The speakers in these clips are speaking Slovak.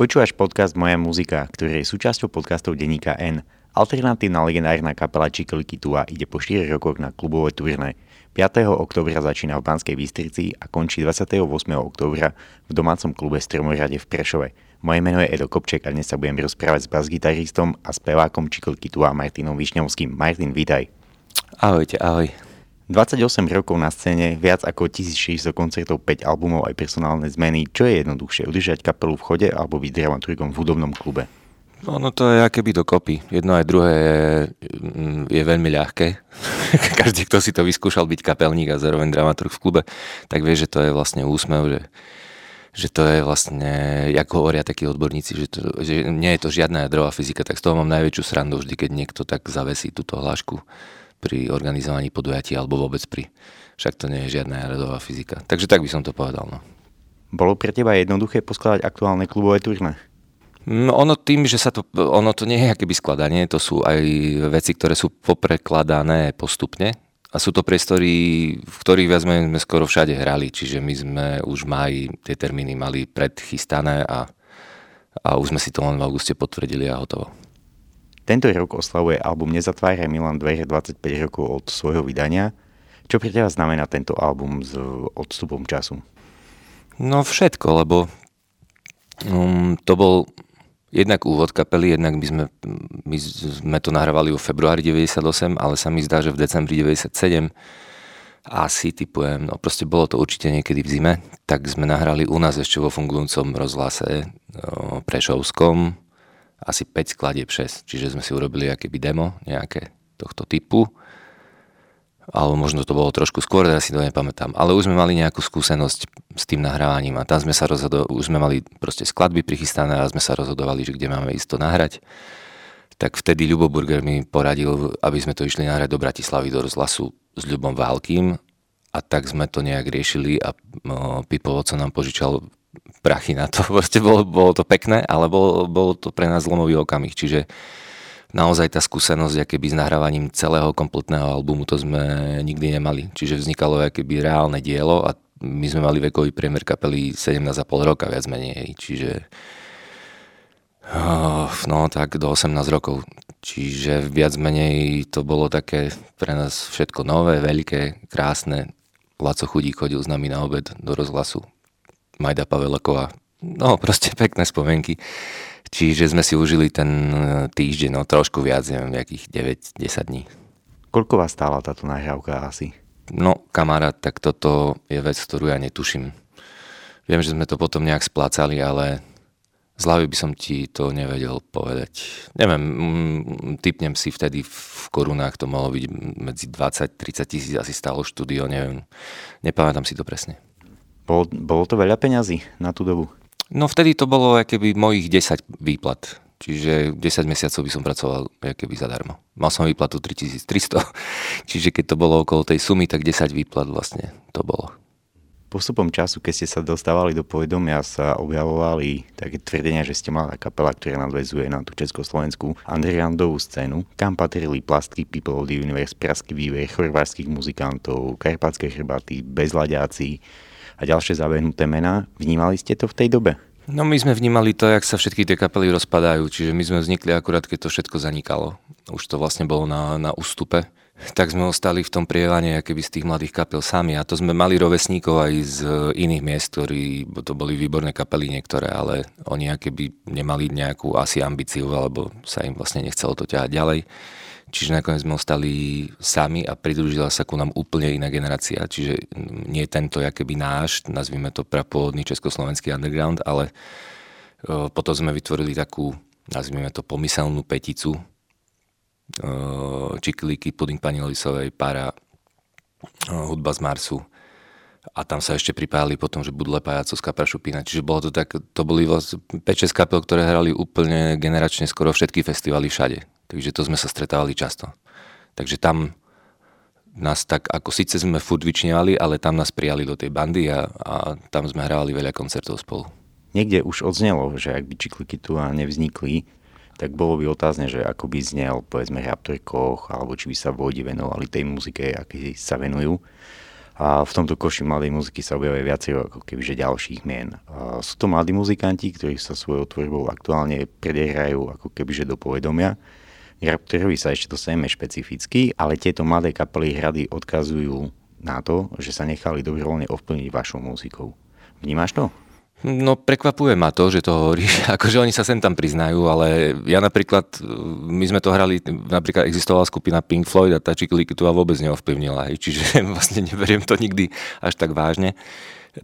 Počúvaš podcast Moja muzika, ktorý je súčasťou podcastov denníka N. Alternatívna legendárna kapela Čikliky Tua ide po 4 rokoch na klubové turné. 5. októbra začína v Banskej Bystrici a končí 28. októbra v domácom klube Stromorade v Prešove. Moje meno je Edo Kopček a dnes sa budem rozprávať s basgitaristom a spevákom Čikliky Tua Martinom Višňovským. Martin, vítaj. Ahojte, ahoj. 28 rokov na scéne, viac ako 1600 koncertov, 5 albumov aj personálne zmeny. Čo je jednoduchšie, udržať kapelu v chode alebo byť dramaturgom v hudobnom klube? No, no to je aké by dokopy. Jedno aj druhé je, mm, je veľmi ľahké. Každý, kto si to vyskúšal byť kapelník a zároveň dramaturg v klube, tak vie, že to je vlastne úsmev, že, že to je vlastne, jak hovoria takí odborníci, že, to, že nie je to žiadna jadrová fyzika, tak z toho mám najväčšiu srandu vždy, keď niekto tak zavesí túto hlášku pri organizovaní podujatí alebo vôbec pri... Však to nie je žiadna jadrová fyzika. Takže tak by som to povedal. No. Bolo pre teba jednoduché poskladať aktuálne klubové turné? No ono tým, že sa to, ono to nie je akéby skladanie, to sú aj veci, ktoré sú poprekladané postupne a sú to priestory, v ktorých viac sme, sme skoro všade hrali, čiže my sme už mali tie termíny mali predchystané a, a už sme si to len v auguste potvrdili a hotovo. Tento rok oslavuje album Nezatvára Milan dvere 25 rokov od svojho vydania. Čo pre teba znamená tento album s odstupom času? No všetko, lebo um, to bol jednak úvod kapely, jednak my sme, my sme to nahrávali v februári 98, ale sa mi zdá, že v decembri 97 asi typujem, no proste bolo to určite niekedy v zime, tak sme nahrali u nás ešte vo fungujúcom rozhlase no, Prešovskom, asi 5 skladieb 6, čiže sme si urobili akéby demo nejaké tohto typu alebo možno to bolo trošku skôr, ja si to nepamätám. Ale už sme mali nejakú skúsenosť s tým nahrávaním a tam sme sa rozhodovali, už sme mali proste skladby prichystané a sme sa rozhodovali, že kde máme ísť to nahrať. Tak vtedy Ľubo Burger mi poradil, aby sme to išli nahrať do Bratislavy do rozhlasu s Ľubom Válkým a tak sme to nejak riešili a Pipo co nám požičal prachy na to. Proste bolo, bolo to pekné, ale bolo, bolo to pre nás zlomový okamih. Čiže naozaj tá skúsenosť keby s nahrávaním celého kompletného albumu to sme nikdy nemali. Čiže vznikalo keby reálne dielo a my sme mali vekový priemer kapely 17,5 roka viac menej. Čiže no tak do 18 rokov. Čiže viac menej to bolo také pre nás všetko nové, veľké, krásne. Laco Chudík chodil s nami na obed do rozhlasu. Majda Pavelaková. No, proste pekné spomienky. Čiže sme si užili ten e, týždeň, no trošku viac, neviem, nejakých 9-10 dní. Koľko vás stála táto nahrávka asi? No, kamarát, tak toto je vec, ktorú ja netuším. Viem, že sme to potom nejak splácali, ale z hlavy by som ti to nevedel povedať. Neviem, mm, typnem si vtedy v korunách, to mohlo byť medzi 20-30 tisíc asi stálo štúdio, neviem. Nepamätám si to presne. Bolo, bolo to veľa peňazí na tú dobu? No vtedy to bolo keby mojich 10 výplat. Čiže 10 mesiacov by som pracoval keby zadarmo. Mal som výplatu 3300, čiže keď to bolo okolo tej sumy, tak 10 výplat vlastne to bolo. Postupom času, keď ste sa dostávali do povedomia, sa objavovali také tvrdenia, že ste mali kapela, ktorá nadvezuje na tú československú undergroundovú scénu, kam patrili plastky People of the Universe, Praský vývej, chorvátskych muzikantov, karpatské chrbáty, bezľadiaci, a ďalšie zabenuté mená. Vnímali ste to v tej dobe? No my sme vnímali to, jak sa všetky tie kapely rozpadajú, čiže my sme vznikli akurát, keď to všetko zanikalo. Už to vlastne bolo na, na ústupe. Tak sme ostali v tom prievane keby z tých mladých kapel sami a to sme mali rovesníkov aj z iných miest, ktorí, to boli výborné kapely niektoré, ale oni keby nemali nejakú asi ambíciu, alebo sa im vlastne nechcelo to ťahať ďalej. Čiže nakoniec sme ostali sami a pridružila sa ku nám úplne iná generácia. Čiže nie tento keby náš, nazvime to prapôvodný československý underground, ale potom sme vytvorili takú, nazvime to pomyselnú peticu, Čiklíky, Puding Pani Lisovej, Para, Hudba z Marsu, a tam sa ešte pripájali potom, že budú lepajacovská prašupina. Čiže bolo to tak, to boli vlastne 5-6 kapel, ktoré hrali úplne generačne skoro všetky festivaly všade. Takže to sme sa stretávali často. Takže tam nás tak, ako síce sme furt vyčňovali, ale tam nás prijali do tej bandy a, a tam sme hrávali veľa koncertov spolu. Niekde už odznelo, že ak by Čikliky tu nevznikli, tak bolo by otázne, že ako by znel povedzme Raptor Koch, alebo či by sa Vojdi venovali tej muzike, aký sa venujú. A v tomto koši mladej muziky sa objavuje viacero ako kebyže ďalších mien. A sú to mladí muzikanti, ktorí sa svojou tvorbou aktuálne predierajú ako kebyže do povedomia. Raptorovi sa ešte dostaneme špecificky, ale tieto mladé kapely hrady odkazujú na to, že sa nechali dobrovoľne ovplyvniť vašou muzikou. Vnímaš to? No prekvapuje ma to, že to hovoríš, akože oni sa sem tam priznajú, ale ja napríklad, my sme to hrali, napríklad existovala skupina Pink Floyd a tá tu vôbec neovplyvnila, čiže vlastne neberiem to nikdy až tak vážne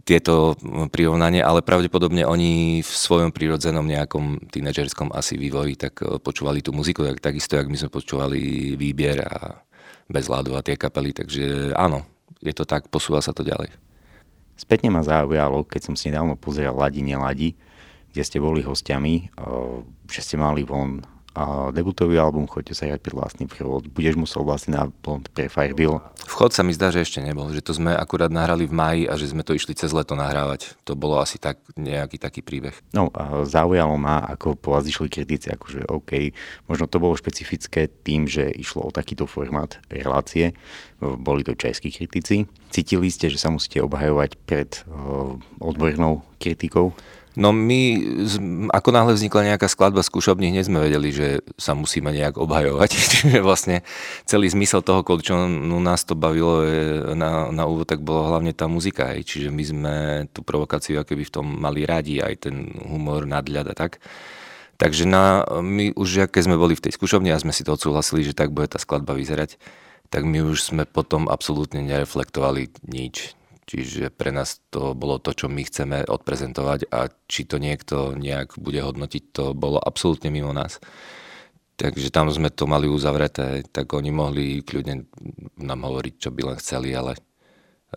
tieto prirovnanie, ale pravdepodobne oni v svojom prírodzenom nejakom tínedžerskom asi vývoji tak eh, počúvali tú muziku, tak, takisto, jak my sme počúvali výbier a bez a tie kapely, takže áno, je to tak, posúva sa to ďalej. Spätne ma zaujalo, keď som si nedávno pozeral Ladi, neladi, kde ste boli hostiami, že ste mali von debutový album Choďte sa hrať pri vlastný vchod. Budeš musel na blond pre Firebill. Vchod sa mi zdá, že ešte nebol, že to sme akurát nahrali v maji a že sme to išli cez leto nahrávať. To bolo asi tak, nejaký taký príbeh. No a zaujalo ma, ako po vás išli kritici, akože OK, možno to bolo špecifické tým, že išlo o takýto formát relácie. Boli to českí kritici. Cítili ste, že sa musíte obhajovať pred odbornou kritikou? No my, ako náhle vznikla nejaká skladba skúšobní, hneď sme vedeli, že sa musíme nejak obhajovať. Čiže vlastne celý zmysel toho, čo no, nás to bavilo na, na úvod, tak bolo hlavne tá muzika. Hej. Čiže my sme tú provokáciu akoby v tom mali radi, aj ten humor, nadľad a tak. Takže na, my už, keď sme boli v tej skúšobni a sme si to odsúhlasili, že tak bude tá skladba vyzerať, tak my už sme potom absolútne nereflektovali nič. Čiže pre nás to bolo to, čo my chceme odprezentovať a či to niekto nejak bude hodnotiť, to bolo absolútne mimo nás. Takže tam sme to mali uzavreté, tak oni mohli kľudne nám hovoriť, čo by len chceli, ale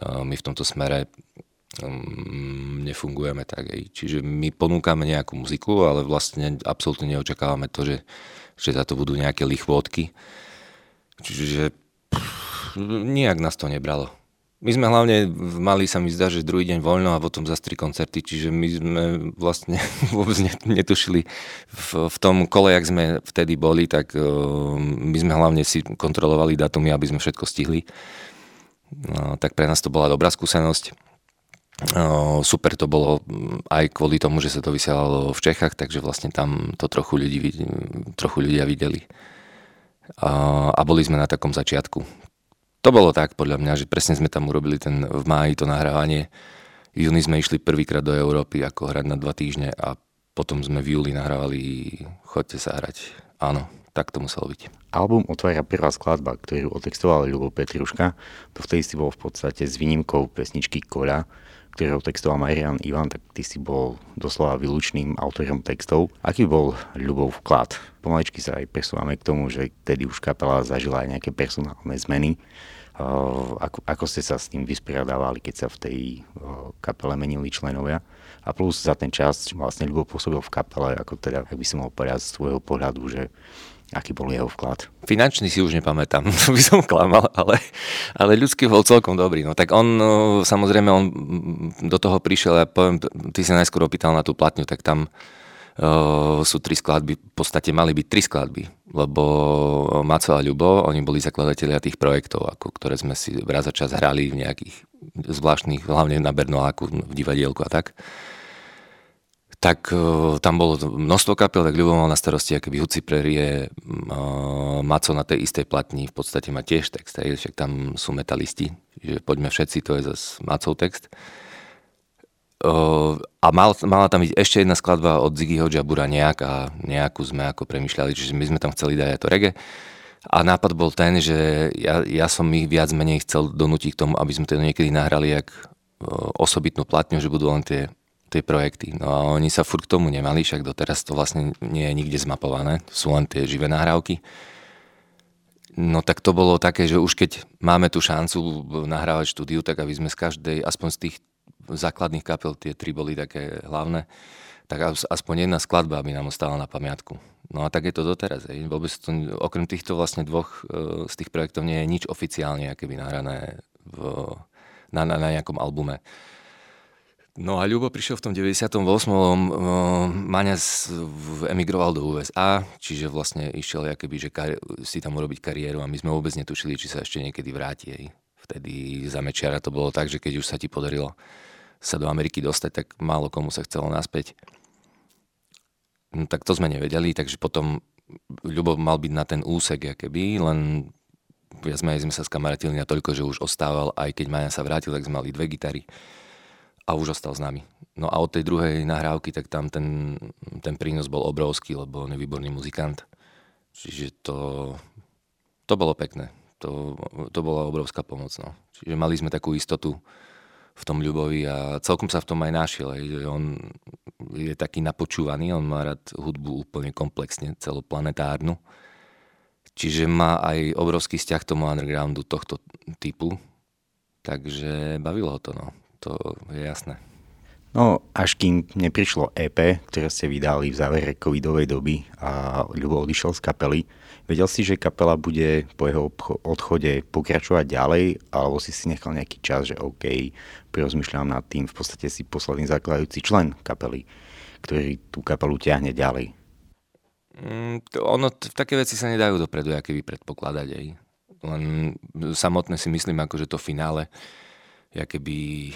my v tomto smere mm, nefungujeme tak. Čiže my ponúkame nejakú muziku, ale vlastne absolútne neočakávame to, že, že za to budú nejaké lichvotky. Čiže pff, nijak nás to nebralo. My sme hlavne mali sa mi zdá, že druhý deň voľno a potom za tri koncerty, čiže my sme vlastne vôbec netušili v, v tom kole, jak sme vtedy boli, tak uh, my sme hlavne si kontrolovali datumy, aby sme všetko stihli. No, tak pre nás to bola dobrá skúsenosť. Uh, super to bolo aj kvôli tomu, že sa to vysielalo v Čechách, takže vlastne tam to trochu, ľudí, trochu ľudia videli. Uh, a boli sme na takom začiatku to bolo tak podľa mňa, že presne sme tam urobili ten v máji to nahrávanie. V júni sme išli prvýkrát do Európy ako hrať na dva týždne a potom sme v júli nahrávali Chodte sa hrať. Áno, tak to muselo byť. Album otvára prvá skladba, ktorú otextoval Ľubo Petruška. To vtedy si bol v podstate s výnimkou pesničky Koľa, ktorého textoval Marian Ivan, tak ty si bol doslova výlučným autorom textov. Aký bol Ľubov vklad? Pomaličky sa aj presúvame k tomu, že tedy už kapela zažila aj nejaké personálne zmeny. Ako, ako ste sa s tým vysporiadávali, keď sa v tej kapele menili členovia? A plus za ten čas vlastne Ľubo pôsobil v kapele, ako teda, ak by som mohol povedať z tvojho pohľadu, že aký bol jeho vklad? Finančný si už nepamätám, to by som klamal, ale, ale ľudský bol celkom dobrý. No tak on, no, samozrejme, on do toho prišiel, ja poviem, ty si najskôr opýtal na tú platňu, tak tam uh, sú tri skladby, v podstate mali byť tri skladby, lebo Maco a Ľubo, oni boli zakladatelia tých projektov, ako, ktoré sme si raz za čas hrali v nejakých zvláštnych, hlavne na Bernoláku, v divadielku a tak tak uh, tam bolo množstvo kapel, tak Ľubo mal na starosti akoby Huci Prerie, uh, Maco na tej istej platni, v podstate má tiež text, aj, však tam sú metalisti, že poďme všetci, to je zase Macov text. Uh, a mal, mala tam byť ešte jedna skladba od Ziggyho Jabura nejak a nejakú sme ako premyšľali, čiže my sme tam chceli dať aj to reggae. A nápad bol ten, že ja, ja som ich viac menej chcel donútiť k tomu, aby sme to niekedy nahrali jak osobitnú platňu, že budú len tie tie projekty. No a oni sa furt k tomu nemali, však doteraz to vlastne nie je nikde zmapované, sú len tie živé nahrávky. No tak to bolo také, že už keď máme tú šancu nahrávať štúdiu, tak aby sme z každej, aspoň z tých základných kapel, tie tri boli také hlavné, tak aspoň jedna skladba by nám ostala na pamiatku. No a tak je to doteraz. Hej. Vôbec to, okrem týchto vlastne dvoch e, z tých projektov nie je nič oficiálne aké by nahrané v, na, na, na nejakom albume. No a Ľubo prišiel v tom 98. Maňa emigroval do USA, čiže vlastne išiel keby, že kari- si tam urobiť kariéru a my sme vôbec netušili, či sa ešte niekedy vráti. Hej. Vtedy za Mečiara to bolo tak, že keď už sa ti podarilo sa do Ameriky dostať, tak málo komu sa chcelo naspäť. No, tak to sme nevedeli, takže potom Ľubo mal byť na ten úsek, keby, len viac menej sme sa skamarátili na toľko, že už ostával, aj keď Maja sa vrátil, tak sme mali dve gitary a už ostal s nami. No a od tej druhej nahrávky, tak tam ten, ten prínos bol obrovský, lebo on je výborný muzikant. Čiže to, to bolo pekné. To, to bola obrovská pomoc. No. Čiže mali sme takú istotu v tom ľubovi a celkom sa v tom aj našiel. Aj, že on je taký napočúvaný, on má rád hudbu úplne komplexne, celoplanetárnu. Čiže má aj obrovský vzťah tomu undergroundu tohto typu. Takže bavilo ho to, no. To je jasné. No, až kým neprišlo EP, ktoré ste vydali v závere covidovej doby a Ľubo odišiel z kapely, vedel si, že kapela bude po jeho odchode pokračovať ďalej, alebo si si nechal nejaký čas, že OK, prerozmýšľam nad tým, v podstate si posledný zakladajúci člen kapely, ktorý tú kapelu ťahne ďalej. Mm, to ono, také veci sa nedajú dopredu, aké by predpokladať. Aj. Len samotné si myslím, ako že to finále, keby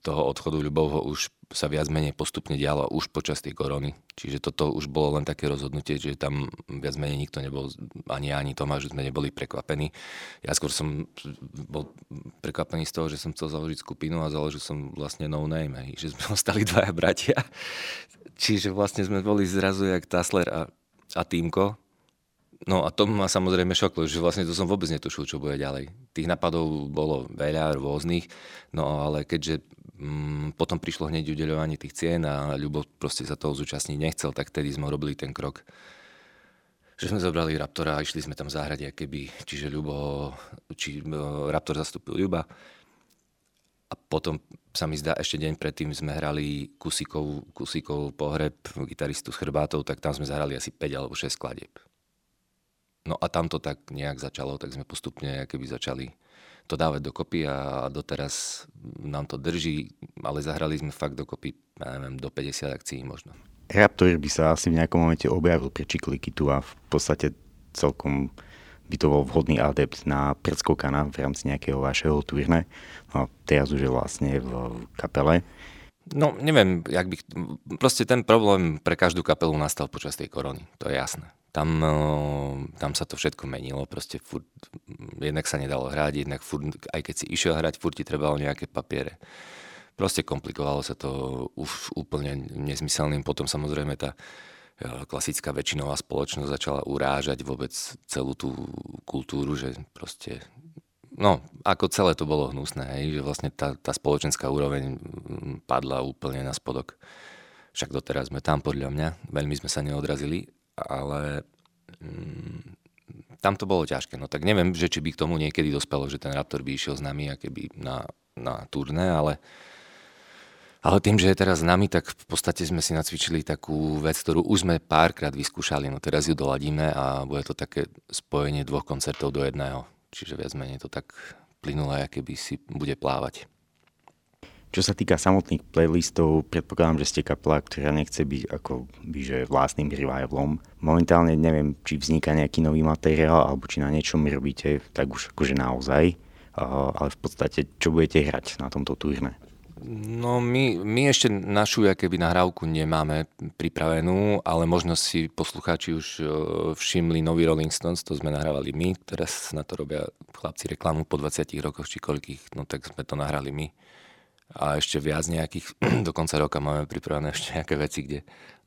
toho odchodu Ľubovho už sa viac menej postupne dialo už počas tej korony. Čiže toto už bolo len také rozhodnutie, že tam viac menej nikto nebol, ani ja, ani Tomáš, sme neboli prekvapení. Ja skôr som bol prekvapený z toho, že som chcel založiť skupinu a založil som vlastne no name, že sme ostali dvaja bratia. Čiže vlastne sme boli zrazu jak Tasler a, a Týmko, No a to ma samozrejme šoklo, že vlastne to som vôbec netušil, čo bude ďalej. Tých napadov bolo veľa rôznych, no ale keďže mm, potom prišlo hneď udeľovanie tých cien a Ľubo proste sa toho zúčastniť nechcel, tak tedy sme robili ten krok, že sme zobrali Raptora a išli sme tam zahrať, keby, čiže Ľubo, či uh, Raptor zastúpil Ľuba. A potom sa mi zdá, ešte deň predtým sme hrali Kusíkov, Kusíkov pohreb, gitaristu s chrbátou, tak tam sme zahrali asi 5 alebo 6 skladieb. No a tam to tak nejak začalo, tak sme postupne keby začali to dávať dokopy a doteraz nám to drží, ale zahrali sme fakt dokopy, ja neviem, do 50 akcií možno. Raptor by sa asi v nejakom momente objavil pre Čiklikitu a v podstate celkom by to bol vhodný adept na predskokana v rámci nejakého vašeho turné. No, teraz už je vlastne v kapele. No, neviem, jak by... Proste ten problém pre každú kapelu nastal počas tej korony, to je jasné. Tam, eh, tam sa to všetko menilo, proste furt, jednak sa nedalo hrať, jednak furt, aj keď si išiel hrať, furt ti trebalo nejaké papiere. Proste komplikovalo sa to už úplne nezmyselným. Potom samozrejme tá eh, klasická väčšinová spoločnosť začala urážať vôbec celú tú kultúru, že proste no, ako celé to bolo hnusné, hej, že vlastne tá, tá spoločenská úroveň mm, padla úplne na spodok. Však doteraz sme tam podľa mňa, veľmi sme sa neodrazili, ale mm, tam to bolo ťažké. No tak neviem, že či by k tomu niekedy dospelo, že ten Raptor by išiel s nami keby na, na turné, ale, ale tým, že je teraz s nami, tak v podstate sme si nacvičili takú vec, ktorú už sme párkrát vyskúšali, no teraz ju doladíme a bude to také spojenie dvoch koncertov do jedného. Čiže viac menej to tak plynulé, keby si bude plávať. Čo sa týka samotných playlistov, predpokladám, že ste kapela, ktorá nechce byť ako by, že vlastným revivalom. Momentálne neviem, či vzniká nejaký nový materiál, alebo či na niečom robíte tak už akože naozaj, ale v podstate, čo budete hrať na tomto turné? No my, my ešte našu keby nahrávku nemáme pripravenú, ale možno si poslucháči už e, všimli nový Rolling Stones, to sme nahrávali my, teraz na to robia chlapci reklamu po 20 rokoch či koľkých, no tak sme to nahrali my. A ešte viac nejakých, do konca roka máme pripravené ešte nejaké veci, kde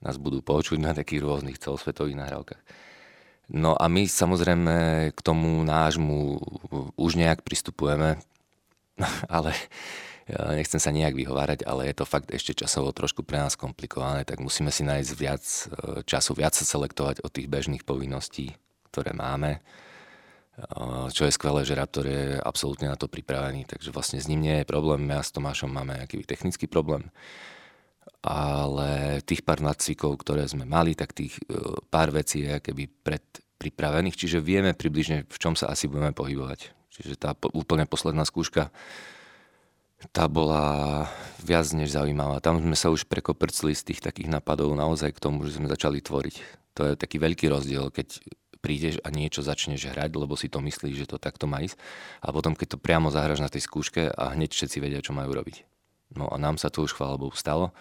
nás budú počuť na takých rôznych celosvetových nahrávkach. No a my samozrejme k tomu nášmu už nejak pristupujeme, ale ja nechcem sa nejak vyhovárať, ale je to fakt ešte časovo trošku pre nás komplikované, tak musíme si nájsť viac e, času, viac sa selektovať od tých bežných povinností, ktoré máme. E, čo je skvelé, že Raptor je absolútne na to pripravený, takže vlastne s ním nie je problém. Ja s Tomášom máme nejaký technický problém, ale tých pár nadcvikov, ktoré sme mali, tak tých e, pár vecí je keby predpripravených, čiže vieme približne, v čom sa asi budeme pohybovať. Čiže tá úplne posledná skúška tá bola viac než zaujímavá. Tam sme sa už prekoprcli z tých takých napadov naozaj k tomu, že sme začali tvoriť. To je taký veľký rozdiel, keď prídeš a niečo začneš hrať, lebo si to myslíš, že to takto má ísť. A potom, keď to priamo zahraš na tej skúške a hneď všetci vedia, čo majú robiť. No a nám sa to už, chvála Bohu, stalo.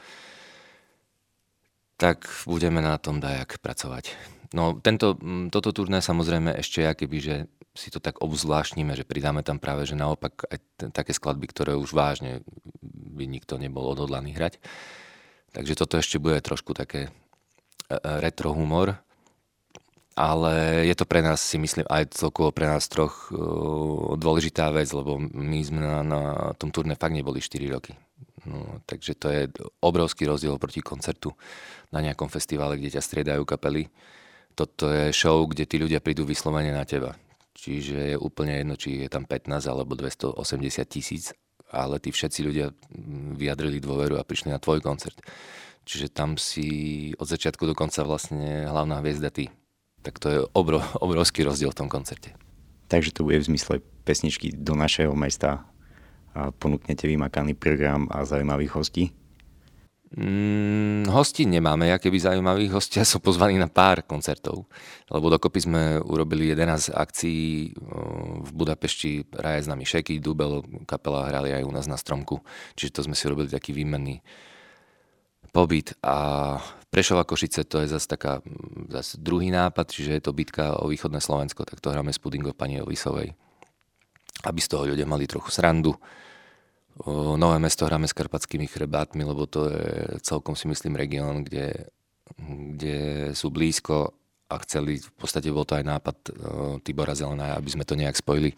Tak budeme na tom dajak pracovať. No tento, toto turné samozrejme ešte keby, že si to tak obzvláštnime, že pridáme tam práve, že naopak aj t- také skladby, ktoré už vážne by nikto nebol odhodlaný hrať. Takže toto ešte bude trošku také e, e, retro humor, ale je to pre nás, si myslím, aj celkovo pre nás troch uh, dôležitá vec, lebo my sme na, na tom turné fakt neboli 4 roky. No, takže to je obrovský rozdiel proti koncertu na nejakom festivale, kde ťa striedajú kapely. Toto je show, kde tí ľudia prídu vyslovene na teba. Čiže je úplne jedno, či je tam 15 alebo 280 tisíc, ale tí všetci ľudia vyjadrili dôveru a prišli na tvoj koncert. Čiže tam si od začiatku do konca vlastne hlavná hviezda ty tak to je obrov, obrovský rozdiel v tom koncerte. Takže to bude v zmysle pesničky do našeho mesta a ponúknete vymakaný program a zaujímavých hostí? Mm, hostí nemáme, ja keby zaujímavých hostia sú pozvaní na pár koncertov, lebo dokopy sme urobili 11 akcií v Budapešti, Raje s nami Šeky, Dubel, kapela hrali aj u nás na Stromku, čiže to sme si robili taký výmenný pobyt a Prešova Košice to je zase taká zase druhý nápad, čiže je to bitka o východné Slovensko, tak to hráme s pudingov pani Elisovej. Aby z toho ľudia mali trochu srandu. O, Nové mesto hráme s karpatskými chrebátmi, lebo to je celkom si myslím región, kde, kde sú blízko a chceli, v podstate bol to aj nápad Tibora Zelená, aby sme to nejak spojili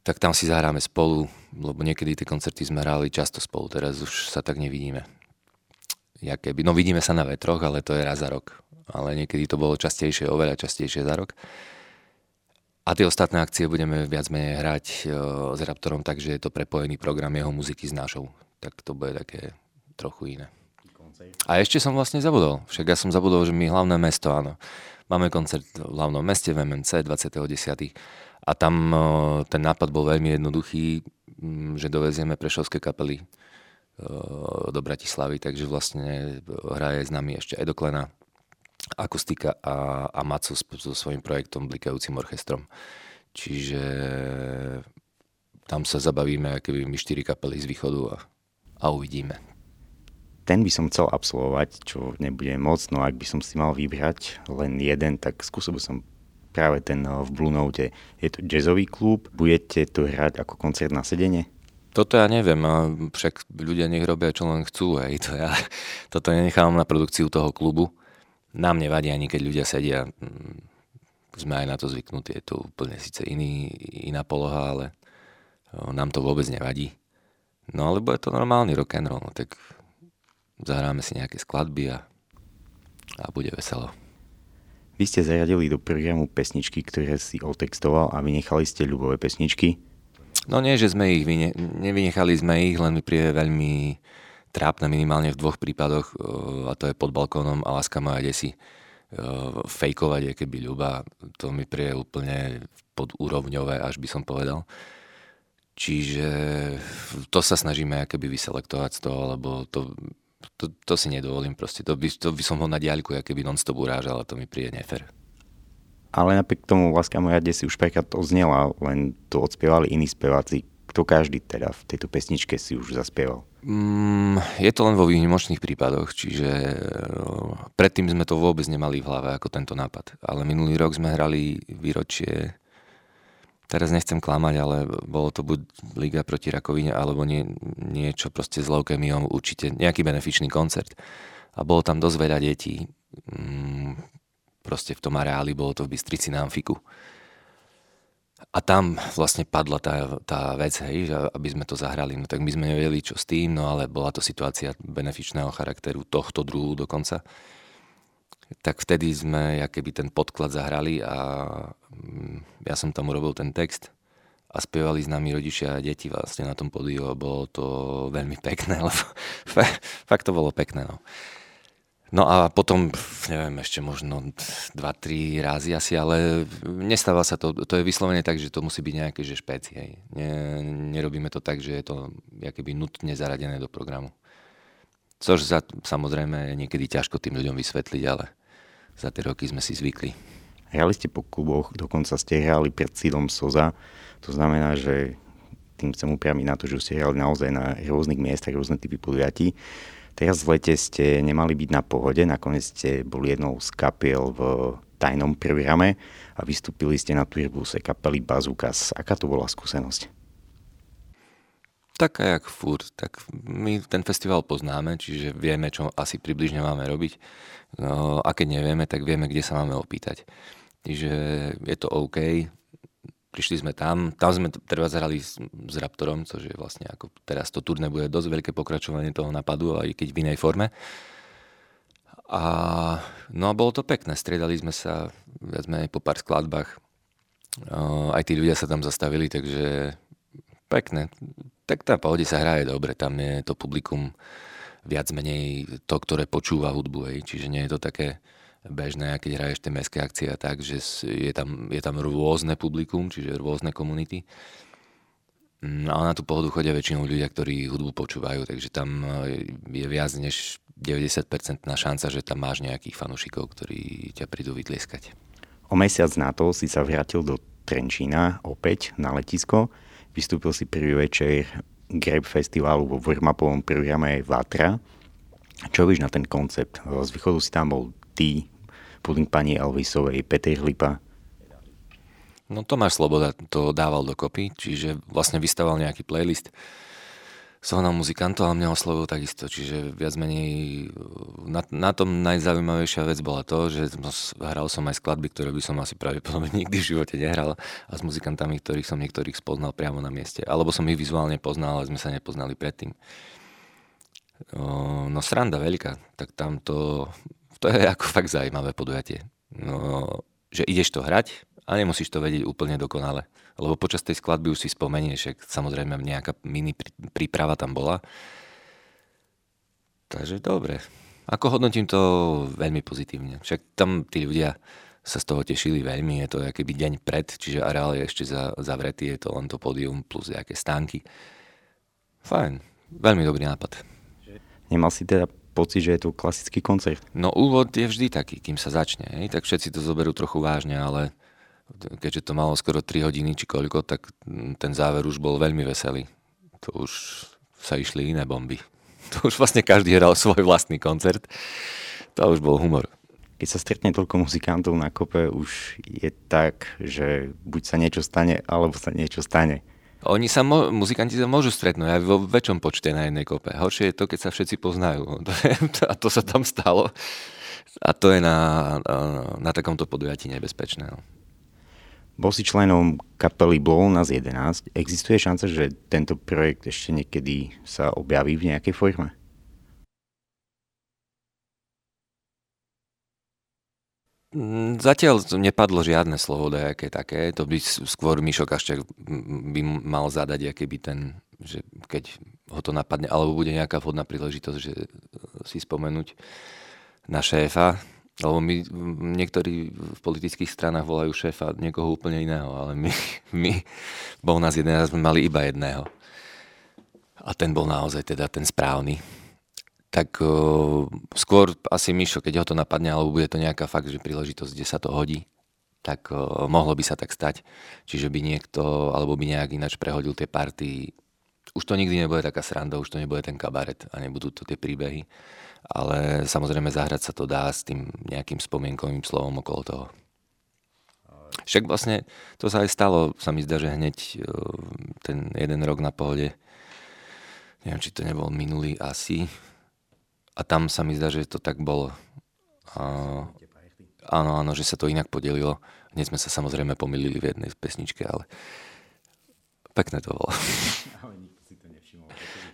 tak tam si zahráme spolu, lebo niekedy tie koncerty sme hrali často spolu, teraz už sa tak nevidíme ja keby, no vidíme sa na vetroch, ale to je raz za rok. Ale niekedy to bolo častejšie, oveľa častejšie za rok. A tie ostatné akcie budeme viac menej hrať uh, s Raptorom, takže je to prepojený program jeho muziky s našou. Tak to bude také trochu iné. A ešte som vlastne zabudol. Však ja som zabudol, že my hlavné mesto, áno. Máme koncert v hlavnom meste v MMC 20.10. A tam uh, ten nápad bol veľmi jednoduchý, že dovezieme prešovské kapely do Bratislavy, takže vlastne hraje s nami ešte Edoklena, akustika a, a Maco so svojím projektom Blikajúcim orchestrom. Čiže tam sa zabavíme, keby my štyri kapely z východu a, a uvidíme. Ten by som chcel absolvovať, čo nebude moc, no ak by som si mal vybrať len jeden, tak skúsil by som práve ten v Blue Note. Je to jazzový klub, budete to hrať ako koncert na sedenie? Toto ja neviem, však ľudia nech robia, čo len chcú, hej, to ja, toto nenechávam na produkciu toho klubu. Nám nevadí ani keď ľudia sedia, mm, sme aj na to zvyknutí, je to úplne síce iný, iná poloha, ale nám to vôbec nevadí. No alebo je to normálny rock and roll, no, tak zahráme si nejaké skladby a, a bude veselo. Vy ste zariadili do programu pesničky, ktoré si otextoval a vynechali ste ľubové pesničky. No nie, že sme ich, vyne, nevynechali sme ich, len mi príde veľmi trápne minimálne v dvoch prípadoch, a to je pod balkónom a Láska moja desi. Fejkovať je keby ľuba, to mi príde úplne podúrovňové, až by som povedal. Čiže to sa snažíme keby vyselektovať z toho, lebo to, to, to si nedovolím proste. To by, to by som ho na diaľku keby non-stop urážal a to mi príde nefer. Ale napriek tomu Láska moja si už prekrát oznela, len to odspievali iní speváci. Kto každý teda v tejto pesničke si už zaspieval? Mm, je to len vo výnimočných prípadoch, čiže no, predtým sme to vôbec nemali v hlave ako tento nápad. Ale minulý rok sme hrali výročie, teraz nechcem klamať, ale bolo to buď Liga proti rakovine, alebo nie, niečo proste s leukemiou, určite nejaký benefičný koncert. A bolo tam dosť veľa detí. Mm, proste v tom areáli, bolo to v Bystrici na Amfiku. A tam vlastne padla tá, tá vec, hej, že aby sme to zahrali. No tak my sme nevedeli, čo s tým, no ale bola to situácia benefičného charakteru, tohto druhu dokonca. Tak vtedy sme keby ten podklad zahrali a ja som tam urobil ten text a spievali s nami rodičia a deti vlastne na tom podiu a bolo to veľmi pekné, lebo fakt to bolo pekné. No. No a potom, neviem, ešte možno 2-3 razy asi, ale nestáva sa to, to je vyslovene tak, že to musí byť nejaké že špeci, hej. Ne, nerobíme to tak, že je to keby nutne zaradené do programu. Což za, samozrejme je niekedy ťažko tým ľuďom vysvetliť, ale za tie roky sme si zvykli. Hrali ste po kluboch, dokonca ste hrali pred sídlom Soza. To znamená, že tým chcem upriamiť na to, že ste hrali naozaj na rôznych miestach, rôzne typy podujatí. Teraz v lete ste nemali byť na pohode, nakoniec ste boli jednou z kapiel v tajnom programe a vystúpili ste na turbuse kapely Bazookas. Aká to bola skúsenosť? Taká jak furt, tak my ten festival poznáme, čiže vieme, čo asi približne máme robiť. No, a keď nevieme, tak vieme, kde sa máme opýtať. Čiže je to OK. Prišli sme tam, tam sme treba zhrali s, s Raptorom, což je vlastne ako teraz to turné bude dosť veľké pokračovanie toho napadu, aj keď v inej forme. A, no a bolo to pekné, striedali sme sa viac menej po pár skladbách. Aj tí ľudia sa tam zastavili, takže pekné tak tá pohode sa hraje dobre, tam je to publikum viac menej to, ktoré počúva hudbu, hej. čiže nie je to také bežné, keď hraješ tie mestské akcie a tak, že je tam, je tam rôzne publikum, čiže rôzne komunity. No a na tú pohodu chodia väčšinou ľudia, ktorí hudbu počúvajú, takže tam je viac než 90% šanca, že tam máš nejakých fanúšikov, ktorí ťa prídu vytlieskať. O mesiac na to si sa vrátil do Trenčína opäť na letisko. Vystúpil si prvý večer Grape Festivalu vo warm-upovom programe Vatra. Čo víš na ten koncept? Z východu si tam bol ty, puding pani Elvisovej, Peter Hlipa. No Tomáš Sloboda to dával dokopy, čiže vlastne vystaval nejaký playlist zohnal muzikantov a mňa oslovil takisto, čiže viac menej na, na tom najzaujímavejšia vec bola to, že hral som aj skladby, ktoré by som asi pravdepodobne nikdy v živote nehral a s muzikantami, ktorých som niektorých spoznal priamo na mieste. Alebo som ich vizuálne poznal, ale sme sa nepoznali predtým. No sranda veľká, tak tam to, to je ako fakt zaujímavé podujatie. No, že ideš to hrať a nemusíš to vedieť úplne dokonale lebo počas tej skladby už si spomenieš, že samozrejme nejaká mini príprava tam bola. Takže dobre. Ako hodnotím to veľmi pozitívne. Však tam tí ľudia sa z toho tešili veľmi, je to akýby deň pred, čiže areál je ešte zavretý, je to len to pódium plus nejaké stánky. Fajn, veľmi dobrý nápad. Nemal si teda pocit, že je to klasický koncert? No úvod je vždy taký, kým sa začne, hej? tak všetci to zoberú trochu vážne, ale keďže to malo skoro 3 hodiny či koľko, tak ten záver už bol veľmi veselý. To už sa išli iné bomby. To už vlastne každý hral svoj vlastný koncert. To už bol humor. Keď sa stretne toľko muzikantov na kope, už je tak, že buď sa niečo stane, alebo sa niečo stane. Oni sa, mo- muzikanti sa môžu stretnúť aj vo väčšom počte na jednej kope. Horšie je to, keď sa všetci poznajú. a to sa tam stalo. A to je na, na, takomto podujatí nebezpečné. No. Bol si členom kapely Bol nás 11. Existuje šanca, že tento projekt ešte niekedy sa objaví v nejakej forme? Zatiaľ nepadlo žiadne slovo nejaké také, to by skôr Mišo Kaščák by mal zadať, aký by ten, že keď ho to napadne, alebo bude nejaká vhodná príležitosť, že si spomenúť na šéfa, lebo my, niektorí v politických stranách volajú šéfa niekoho úplne iného, ale my, my bol nás jeden sme mali iba jedného. A ten bol naozaj teda ten správny. Tak uh, skôr asi Mišo, keď ho to napadne, alebo bude to nejaká fakt, že príležitosť, kde sa to hodí, tak uh, mohlo by sa tak stať. Čiže by niekto, alebo by nejak ináč prehodil tie party. Už to nikdy nebude taká sranda, už to nebude ten kabaret a nebudú to tie príbehy ale samozrejme zahrať sa to dá s tým nejakým spomienkovým slovom okolo toho. Však vlastne to sa aj stalo, sa mi zdá, že hneď e, ten jeden rok na pohode, neviem, či to nebol minulý asi, a tam sa mi zdá, že to tak bolo. A, áno, áno, že sa to inak podelilo. Hneď sme sa samozrejme pomýlili v jednej pesničke, ale pekné to bolo.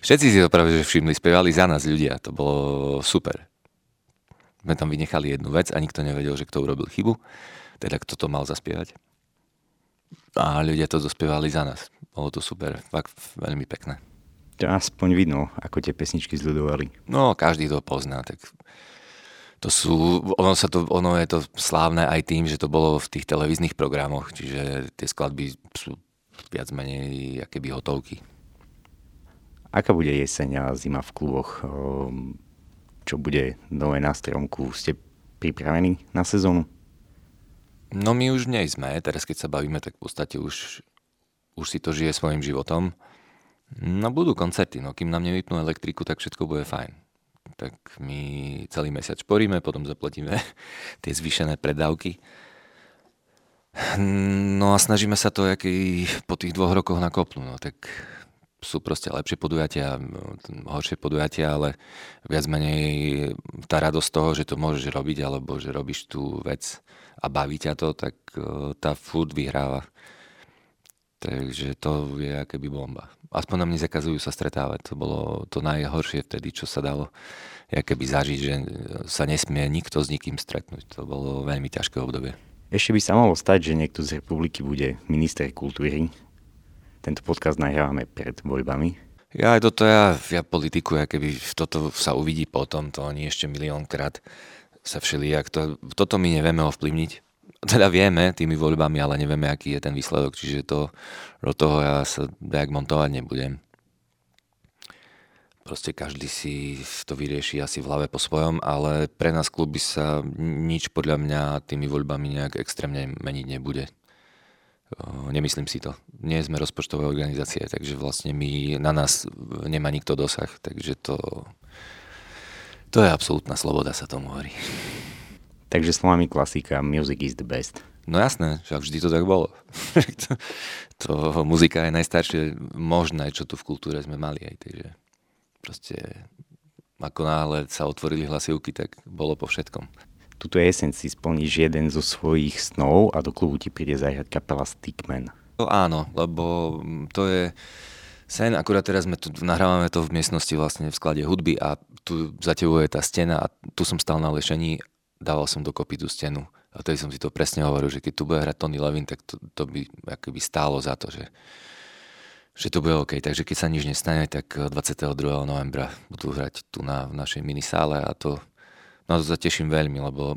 Všetci si to práve že všimli, spievali za nás ľudia, to bolo super. Sme tam vynechali jednu vec a nikto nevedel, že kto urobil chybu, teda kto to mal zaspievať. A ľudia to dospievali za nás. Bolo to super, fakt veľmi pekné. To aspoň vidno, ako tie pesničky zľudovali. No, každý to pozná, tak to sú, ono, sa to, ono je to slávne aj tým, že to bolo v tých televíznych programoch, čiže tie skladby sú viac menej akéby hotovky. Aká bude jeseň a zima v kluboch? Ehm, čo bude nové na stromku? Ste pripravení na sezónu? No my už nie sme, teraz keď sa bavíme, tak v podstate už, už si to žije svojim životom. No budú koncerty, no kým nám nevypnú elektriku, tak všetko bude fajn. Tak my celý mesiac šporíme, potom zaplatíme tie zvýšené predávky. No a snažíme sa to, aký po tých dvoch rokoch nakopnú. No tak sú proste lepšie podujatia, horšie podujatia, ale viac menej tá radosť toho, že to môžeš robiť, alebo že robíš tú vec a baví ťa to, tak e, tá furt vyhráva. Takže to je akéby bomba. Aspoň nám nezakazujú sa stretávať. To bolo to najhoršie vtedy, čo sa dalo keby zažiť, že sa nesmie nikto s nikým stretnúť. To bolo veľmi ťažké obdobie. Ešte by sa mohlo stať, že niekto z republiky bude minister kultúry. Tento podcast nahrávame pred voľbami. Ja aj toto, ja, ja politiku, ja keby toto sa uvidí potom, to oni ešte miliónkrát sa všelijak, to, toto my nevieme ovplyvniť teda vieme tými voľbami, ale nevieme, aký je ten výsledok, čiže to, do toho ja sa nejak montovať nebudem. Proste každý si to vyrieši asi v hlave po svojom, ale pre nás kluby sa nič podľa mňa tými voľbami nejak extrémne meniť nebude. Nemyslím si to. Nie sme rozpočtové organizácie, takže vlastne my, na nás nemá nikto dosah, takže to, to je absolútna sloboda, sa tomu hovorí. Takže slovami klasika, music is the best. No jasné, však vždy to tak bolo. to, to, muzika je najstaršie možné, čo tu v kultúre sme mali aj, takže proste ako náhle sa otvorili hlasivky, tak bolo po všetkom. Tuto jesen si splníš jeden zo svojich snov a do klubu ti príde zahrať kapela Stickman. To áno, lebo to je sen, akurát teraz sme tu, nahrávame to v miestnosti vlastne v sklade hudby a tu za tebou je tá stena a tu som stal na lešení dával som dokopy tú stenu. A tedy som si to presne hovoril, že keď tu bude hrať Tony Levin, tak to, to by akoby stálo za to, že, že to bude OK. Takže keď sa nič nestane, tak 22. novembra budú hrať tu na, v našej minisále a to, no to sa teším veľmi, lebo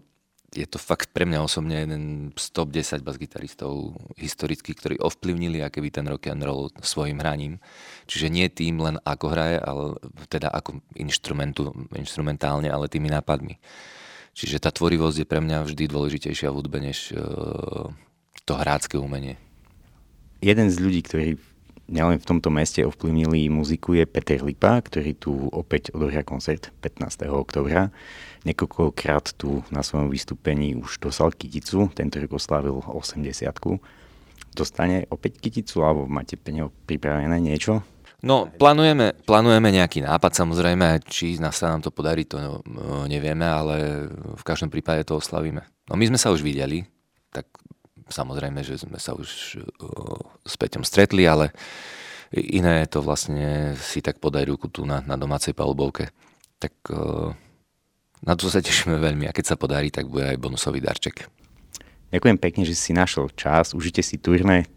je to fakt pre mňa osobne jeden z top 10 basgitaristov historických, ktorí ovplyvnili akéby ten rock and roll svojim hraním. Čiže nie tým len ako hraje, ale teda ako instrumentu, instrumentálne, ale tými nápadmi. Čiže tá tvorivosť je pre mňa vždy dôležitejšia v hudbe než uh, to hrácké umenie. Jeden z ľudí, ktorí nielen v tomto meste ovplyvnili muziku je Peter Lipa, ktorý tu opäť odohrá koncert 15. oktobra. Niekoľkokrát tu na svojom vystúpení už dostal kyticu, tento rok oslávil 80 Dostane opäť kyticu alebo máte pre neho pripravené niečo? No, plánujeme, plánujeme nejaký nápad, samozrejme, či sa nám to podarí, to no, nevieme, ale v každom prípade to oslavíme. No my sme sa už videli, tak samozrejme, že sme sa už s Peťom stretli, ale iné je to vlastne si tak podať ruku tu na, na domácej palubovke. Tak na to sa tešíme veľmi a keď sa podarí, tak bude aj bonusový darček. Ďakujem pekne, že si našiel čas, užite si turné,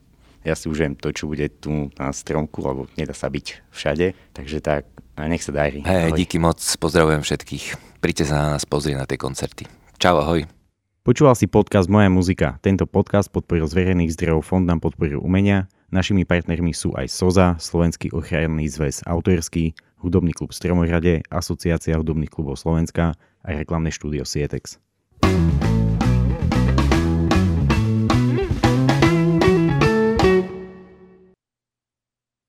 ja si užijem to, čo bude tu na stromku, lebo nedá sa byť všade, takže tak, a nech sa darí. Hej, díky moc, pozdravujem všetkých. Príďte sa na nás pozrieť na tie koncerty. Čau, ahoj. Počúval si podcast Moja muzika. Tento podcast podporil z verejných zdrojov Fond na podporu umenia. Našimi partnermi sú aj SOZA, Slovenský ochranný zväz autorský, Hudobný klub Stromorade, Asociácia hudobných klubov Slovenska a reklamné štúdio Sietex. thank you